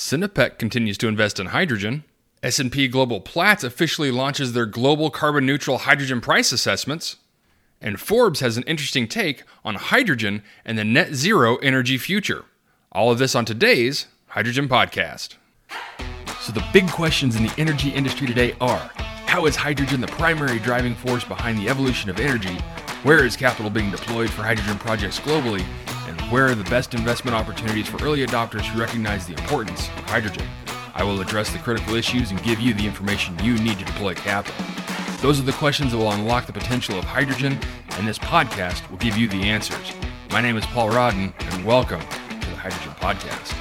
Sinopec continues to invest in hydrogen. S&P Global Platts officially launches their global carbon neutral hydrogen price assessments. And Forbes has an interesting take on hydrogen and the net zero energy future. All of this on today's Hydrogen Podcast. So, the big questions in the energy industry today are how is hydrogen the primary driving force behind the evolution of energy? Where is capital being deployed for hydrogen projects globally? Where are the best investment opportunities for early adopters who recognize the importance of hydrogen? I will address the critical issues and give you the information you need to deploy capital. Those are the questions that will unlock the potential of hydrogen, and this podcast will give you the answers. My name is Paul Rodden, and welcome to the Hydrogen Podcast.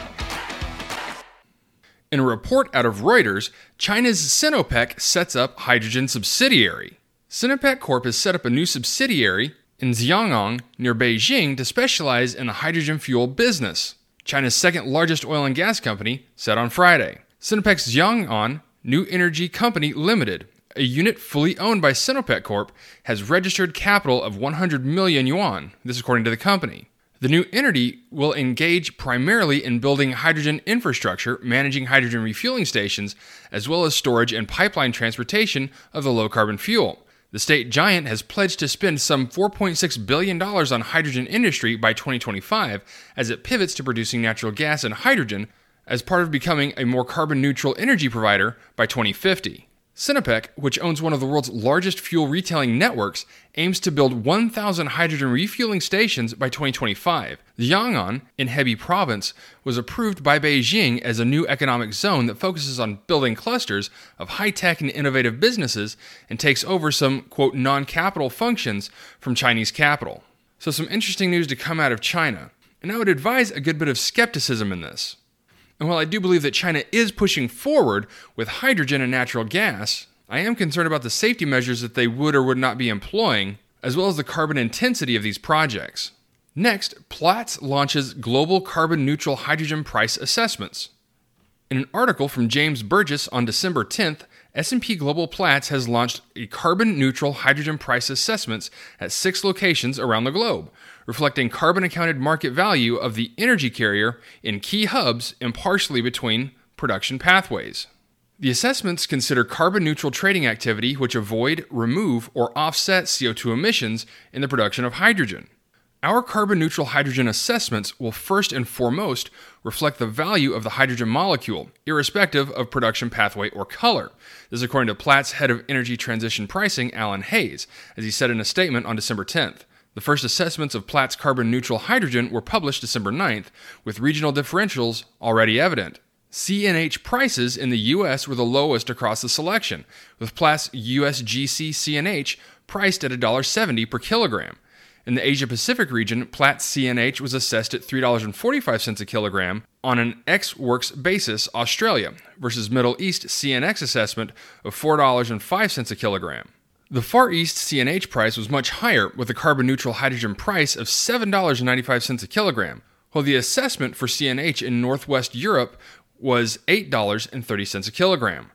In a report out of Reuters, China's Sinopec sets up hydrogen subsidiary. Sinopec Corp has set up a new subsidiary in Xiang'an near Beijing to specialize in the hydrogen fuel business. China's second largest oil and gas company said on Friday. Sinopec's Xiang'an New Energy Company Limited a unit fully owned by Sinopec Corp has registered capital of 100 million yuan. This according to the company. The new entity will engage primarily in building hydrogen infrastructure, managing hydrogen refueling stations, as well as storage and pipeline transportation of the low carbon fuel. The state giant has pledged to spend some $4.6 billion on hydrogen industry by 2025 as it pivots to producing natural gas and hydrogen as part of becoming a more carbon neutral energy provider by 2050. Sinopec, which owns one of the world's largest fuel retailing networks, aims to build 1,000 hydrogen refueling stations by 2025. Xiang'an, in Hebei province, was approved by Beijing as a new economic zone that focuses on building clusters of high tech and innovative businesses and takes over some, quote, non capital functions from Chinese capital. So, some interesting news to come out of China. And I would advise a good bit of skepticism in this. And while I do believe that China is pushing forward with hydrogen and natural gas, I am concerned about the safety measures that they would or would not be employing, as well as the carbon intensity of these projects. Next, Platts launches global carbon neutral hydrogen price assessments. In an article from James Burgess on December 10th, S&P Global Platts has launched a carbon neutral hydrogen price assessments at 6 locations around the globe, reflecting carbon accounted market value of the energy carrier in key hubs impartially between production pathways. The assessments consider carbon neutral trading activity which avoid, remove, or offset CO2 emissions in the production of hydrogen. Our carbon neutral hydrogen assessments will first and foremost reflect the value of the hydrogen molecule, irrespective of production pathway or color. This is according to Platts head of energy transition pricing, Alan Hayes, as he said in a statement on December 10th. The first assessments of Platts carbon neutral hydrogen were published December 9th, with regional differentials already evident. CNH prices in the US were the lowest across the selection, with Platts USGC CNH priced at $1.70 per kilogram. In the Asia Pacific region, Platts CNH was assessed at $3.45 a kilogram on an ex works basis, Australia, versus Middle East CNX assessment of $4.05 a kilogram. The Far East CNH price was much higher, with a carbon neutral hydrogen price of $7.95 a kilogram, while the assessment for CNH in Northwest Europe was $8.30 a kilogram.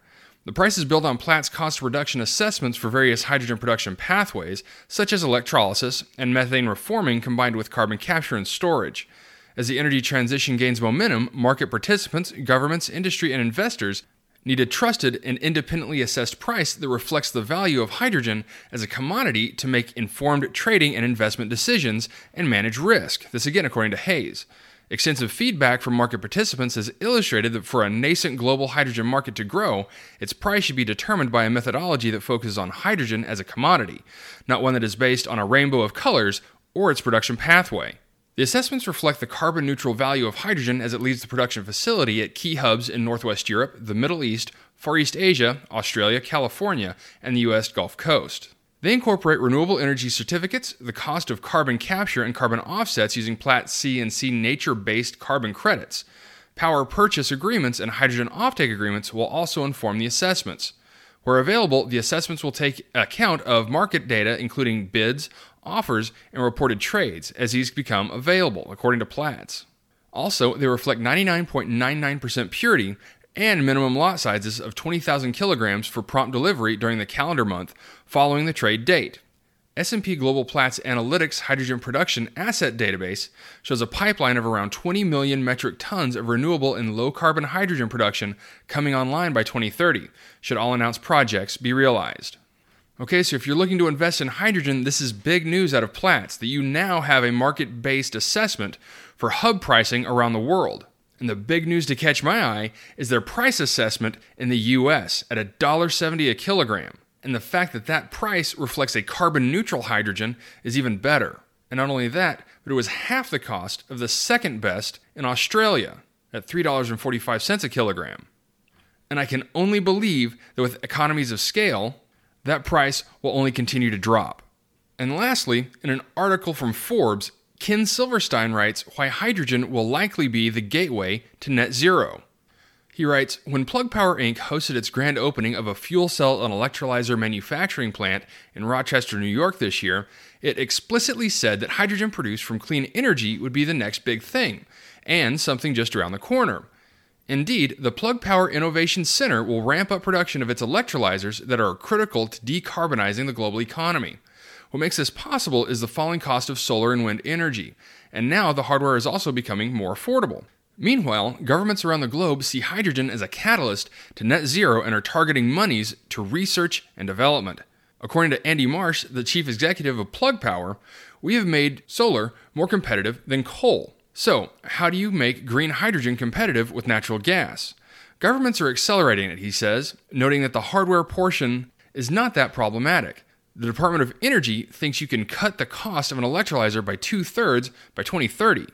The price is built on Platts cost reduction assessments for various hydrogen production pathways, such as electrolysis and methane reforming combined with carbon capture and storage. As the energy transition gains momentum, market participants, governments, industry, and investors need a trusted and independently assessed price that reflects the value of hydrogen as a commodity to make informed trading and investment decisions and manage risk. This again, according to Hayes. Extensive feedback from market participants has illustrated that for a nascent global hydrogen market to grow, its price should be determined by a methodology that focuses on hydrogen as a commodity, not one that is based on a rainbow of colors or its production pathway. The assessments reflect the carbon neutral value of hydrogen as it leaves the production facility at key hubs in Northwest Europe, the Middle East, Far East Asia, Australia, California, and the U.S. Gulf Coast. They incorporate renewable energy certificates, the cost of carbon capture and carbon offsets using Platts CNC nature based carbon credits. Power purchase agreements and hydrogen offtake agreements will also inform the assessments. Where available, the assessments will take account of market data, including bids, offers, and reported trades, as these become available, according to Platts. Also, they reflect 99.99% purity and minimum lot sizes of 20,000 kilograms for prompt delivery during the calendar month following the trade date. S&P Global Platts Analytics Hydrogen Production Asset Database shows a pipeline of around 20 million metric tons of renewable and low carbon hydrogen production coming online by 2030, should all announced projects be realized. Okay, so if you're looking to invest in hydrogen, this is big news out of Platts that you now have a market based assessment for hub pricing around the world. And the big news to catch my eye is their price assessment in the US at $1.70 a kilogram. And the fact that that price reflects a carbon neutral hydrogen is even better. And not only that, but it was half the cost of the second best in Australia at $3.45 a kilogram. And I can only believe that with economies of scale, that price will only continue to drop. And lastly, in an article from Forbes, Ken Silverstein writes why hydrogen will likely be the gateway to net zero. He writes When Plug Power Inc. hosted its grand opening of a fuel cell and electrolyzer manufacturing plant in Rochester, New York this year, it explicitly said that hydrogen produced from clean energy would be the next big thing, and something just around the corner. Indeed, the Plug Power Innovation Center will ramp up production of its electrolyzers that are critical to decarbonizing the global economy. What makes this possible is the falling cost of solar and wind energy, and now the hardware is also becoming more affordable. Meanwhile, governments around the globe see hydrogen as a catalyst to net zero and are targeting monies to research and development. According to Andy Marsh, the chief executive of Plug Power, we have made solar more competitive than coal. So, how do you make green hydrogen competitive with natural gas? Governments are accelerating it, he says, noting that the hardware portion is not that problematic. The Department of Energy thinks you can cut the cost of an electrolyzer by two thirds by 2030.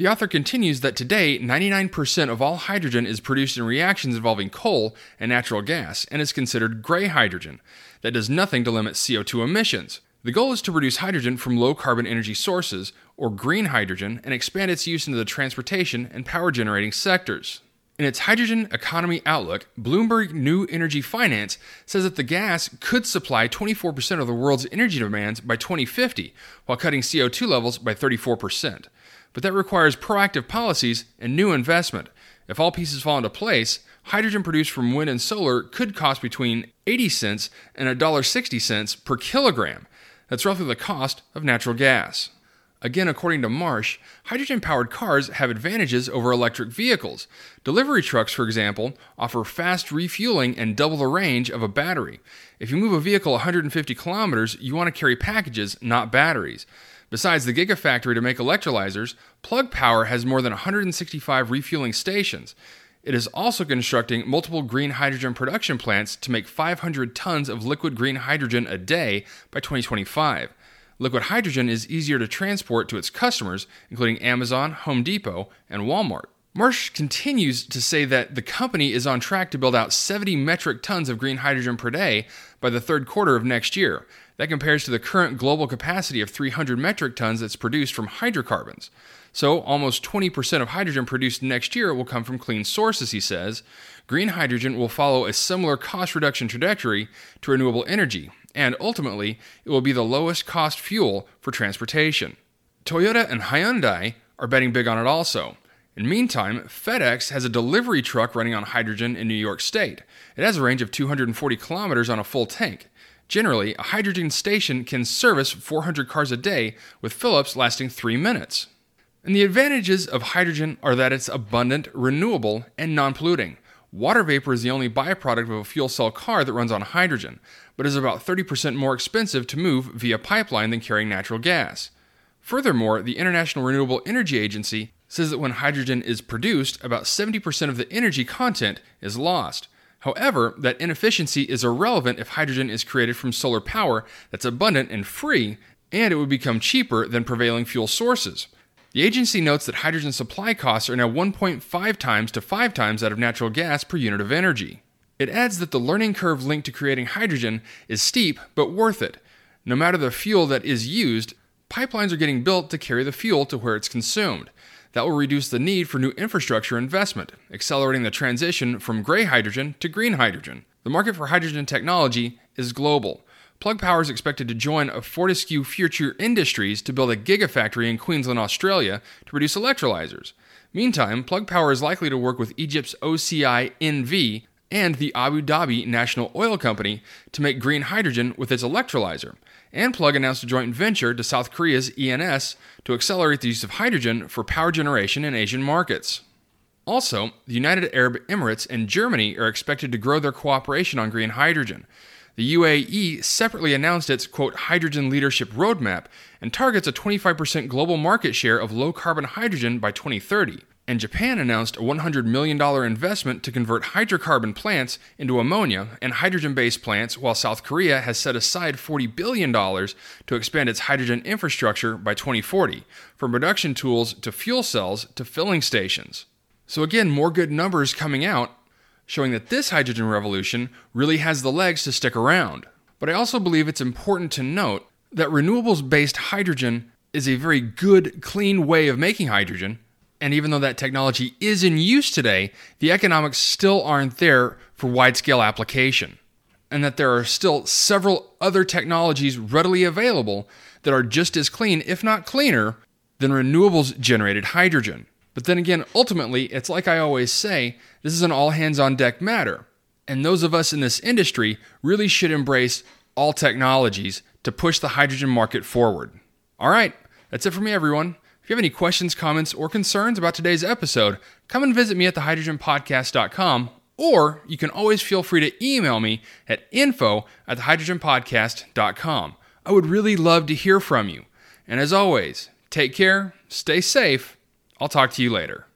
The author continues that today, 99% of all hydrogen is produced in reactions involving coal and natural gas and is considered gray hydrogen that does nothing to limit CO2 emissions. The goal is to produce hydrogen from low carbon energy sources, or green hydrogen, and expand its use into the transportation and power generating sectors. In its hydrogen economy outlook, Bloomberg New Energy Finance says that the gas could supply 24% of the world's energy demands by 2050, while cutting CO2 levels by 34% but that requires proactive policies and new investment. If all pieces fall into place, hydrogen produced from wind and solar could cost between 80 cents and $1.60 per kilogram. That's roughly the cost of natural gas. Again, according to Marsh, hydrogen powered cars have advantages over electric vehicles. Delivery trucks, for example, offer fast refueling and double the range of a battery. If you move a vehicle 150 kilometers, you want to carry packages, not batteries. Besides the Gigafactory to make electrolyzers, Plug Power has more than 165 refueling stations. It is also constructing multiple green hydrogen production plants to make 500 tons of liquid green hydrogen a day by 2025. Liquid hydrogen is easier to transport to its customers, including Amazon, Home Depot, and Walmart. Marsh continues to say that the company is on track to build out 70 metric tons of green hydrogen per day by the third quarter of next year. That compares to the current global capacity of 300 metric tons that's produced from hydrocarbons. So, almost 20% of hydrogen produced next year will come from clean sources, he says. Green hydrogen will follow a similar cost reduction trajectory to renewable energy, and ultimately, it will be the lowest cost fuel for transportation. Toyota and Hyundai are betting big on it also. In the meantime, FedEx has a delivery truck running on hydrogen in New York State. It has a range of 240 kilometers on a full tank. Generally, a hydrogen station can service 400 cars a day, with fill ups lasting 3 minutes. And the advantages of hydrogen are that it's abundant, renewable, and non polluting. Water vapor is the only byproduct of a fuel cell car that runs on hydrogen, but is about 30% more expensive to move via pipeline than carrying natural gas. Furthermore, the International Renewable Energy Agency says that when hydrogen is produced, about 70% of the energy content is lost. However, that inefficiency is irrelevant if hydrogen is created from solar power that's abundant and free, and it would become cheaper than prevailing fuel sources. The agency notes that hydrogen supply costs are now 1.5 times to 5 times that of natural gas per unit of energy. It adds that the learning curve linked to creating hydrogen is steep but worth it. No matter the fuel that is used, pipelines are getting built to carry the fuel to where it's consumed. That will reduce the need for new infrastructure investment, accelerating the transition from gray hydrogen to green hydrogen. The market for hydrogen technology is global. Plug Power is expected to join a Fortescue Future Industries to build a gigafactory in Queensland, Australia to produce electrolyzers. Meantime, Plug Power is likely to work with Egypt's OCI NV and the Abu Dhabi National Oil Company to make green hydrogen with its electrolyzer. And Plug announced a joint venture to South Korea's ENS to accelerate the use of hydrogen for power generation in Asian markets. Also, the United Arab Emirates and Germany are expected to grow their cooperation on green hydrogen. The UAE separately announced its quote hydrogen leadership roadmap and targets a 25% global market share of low carbon hydrogen by 2030. And Japan announced a $100 million investment to convert hydrocarbon plants into ammonia and hydrogen based plants, while South Korea has set aside $40 billion to expand its hydrogen infrastructure by 2040, from production tools to fuel cells to filling stations. So, again, more good numbers coming out showing that this hydrogen revolution really has the legs to stick around. But I also believe it's important to note that renewables based hydrogen is a very good, clean way of making hydrogen. And even though that technology is in use today, the economics still aren't there for wide scale application. And that there are still several other technologies readily available that are just as clean, if not cleaner, than renewables generated hydrogen. But then again, ultimately, it's like I always say this is an all hands on deck matter. And those of us in this industry really should embrace all technologies to push the hydrogen market forward. All right, that's it for me, everyone. If you have any questions, comments, or concerns about today's episode, come and visit me at thehydrogenpodcast.com, or you can always feel free to email me at info at thehydrogenpodcast.com. I would really love to hear from you. And as always, take care, stay safe. I'll talk to you later.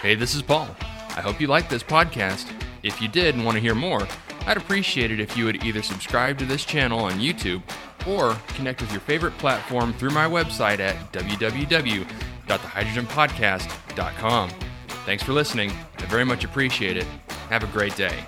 Hey, this is Paul. I hope you liked this podcast. If you did and want to hear more, I'd appreciate it if you would either subscribe to this channel on YouTube or connect with your favorite platform through my website at www.thehydrogenpodcast.com. Thanks for listening. I very much appreciate it. Have a great day.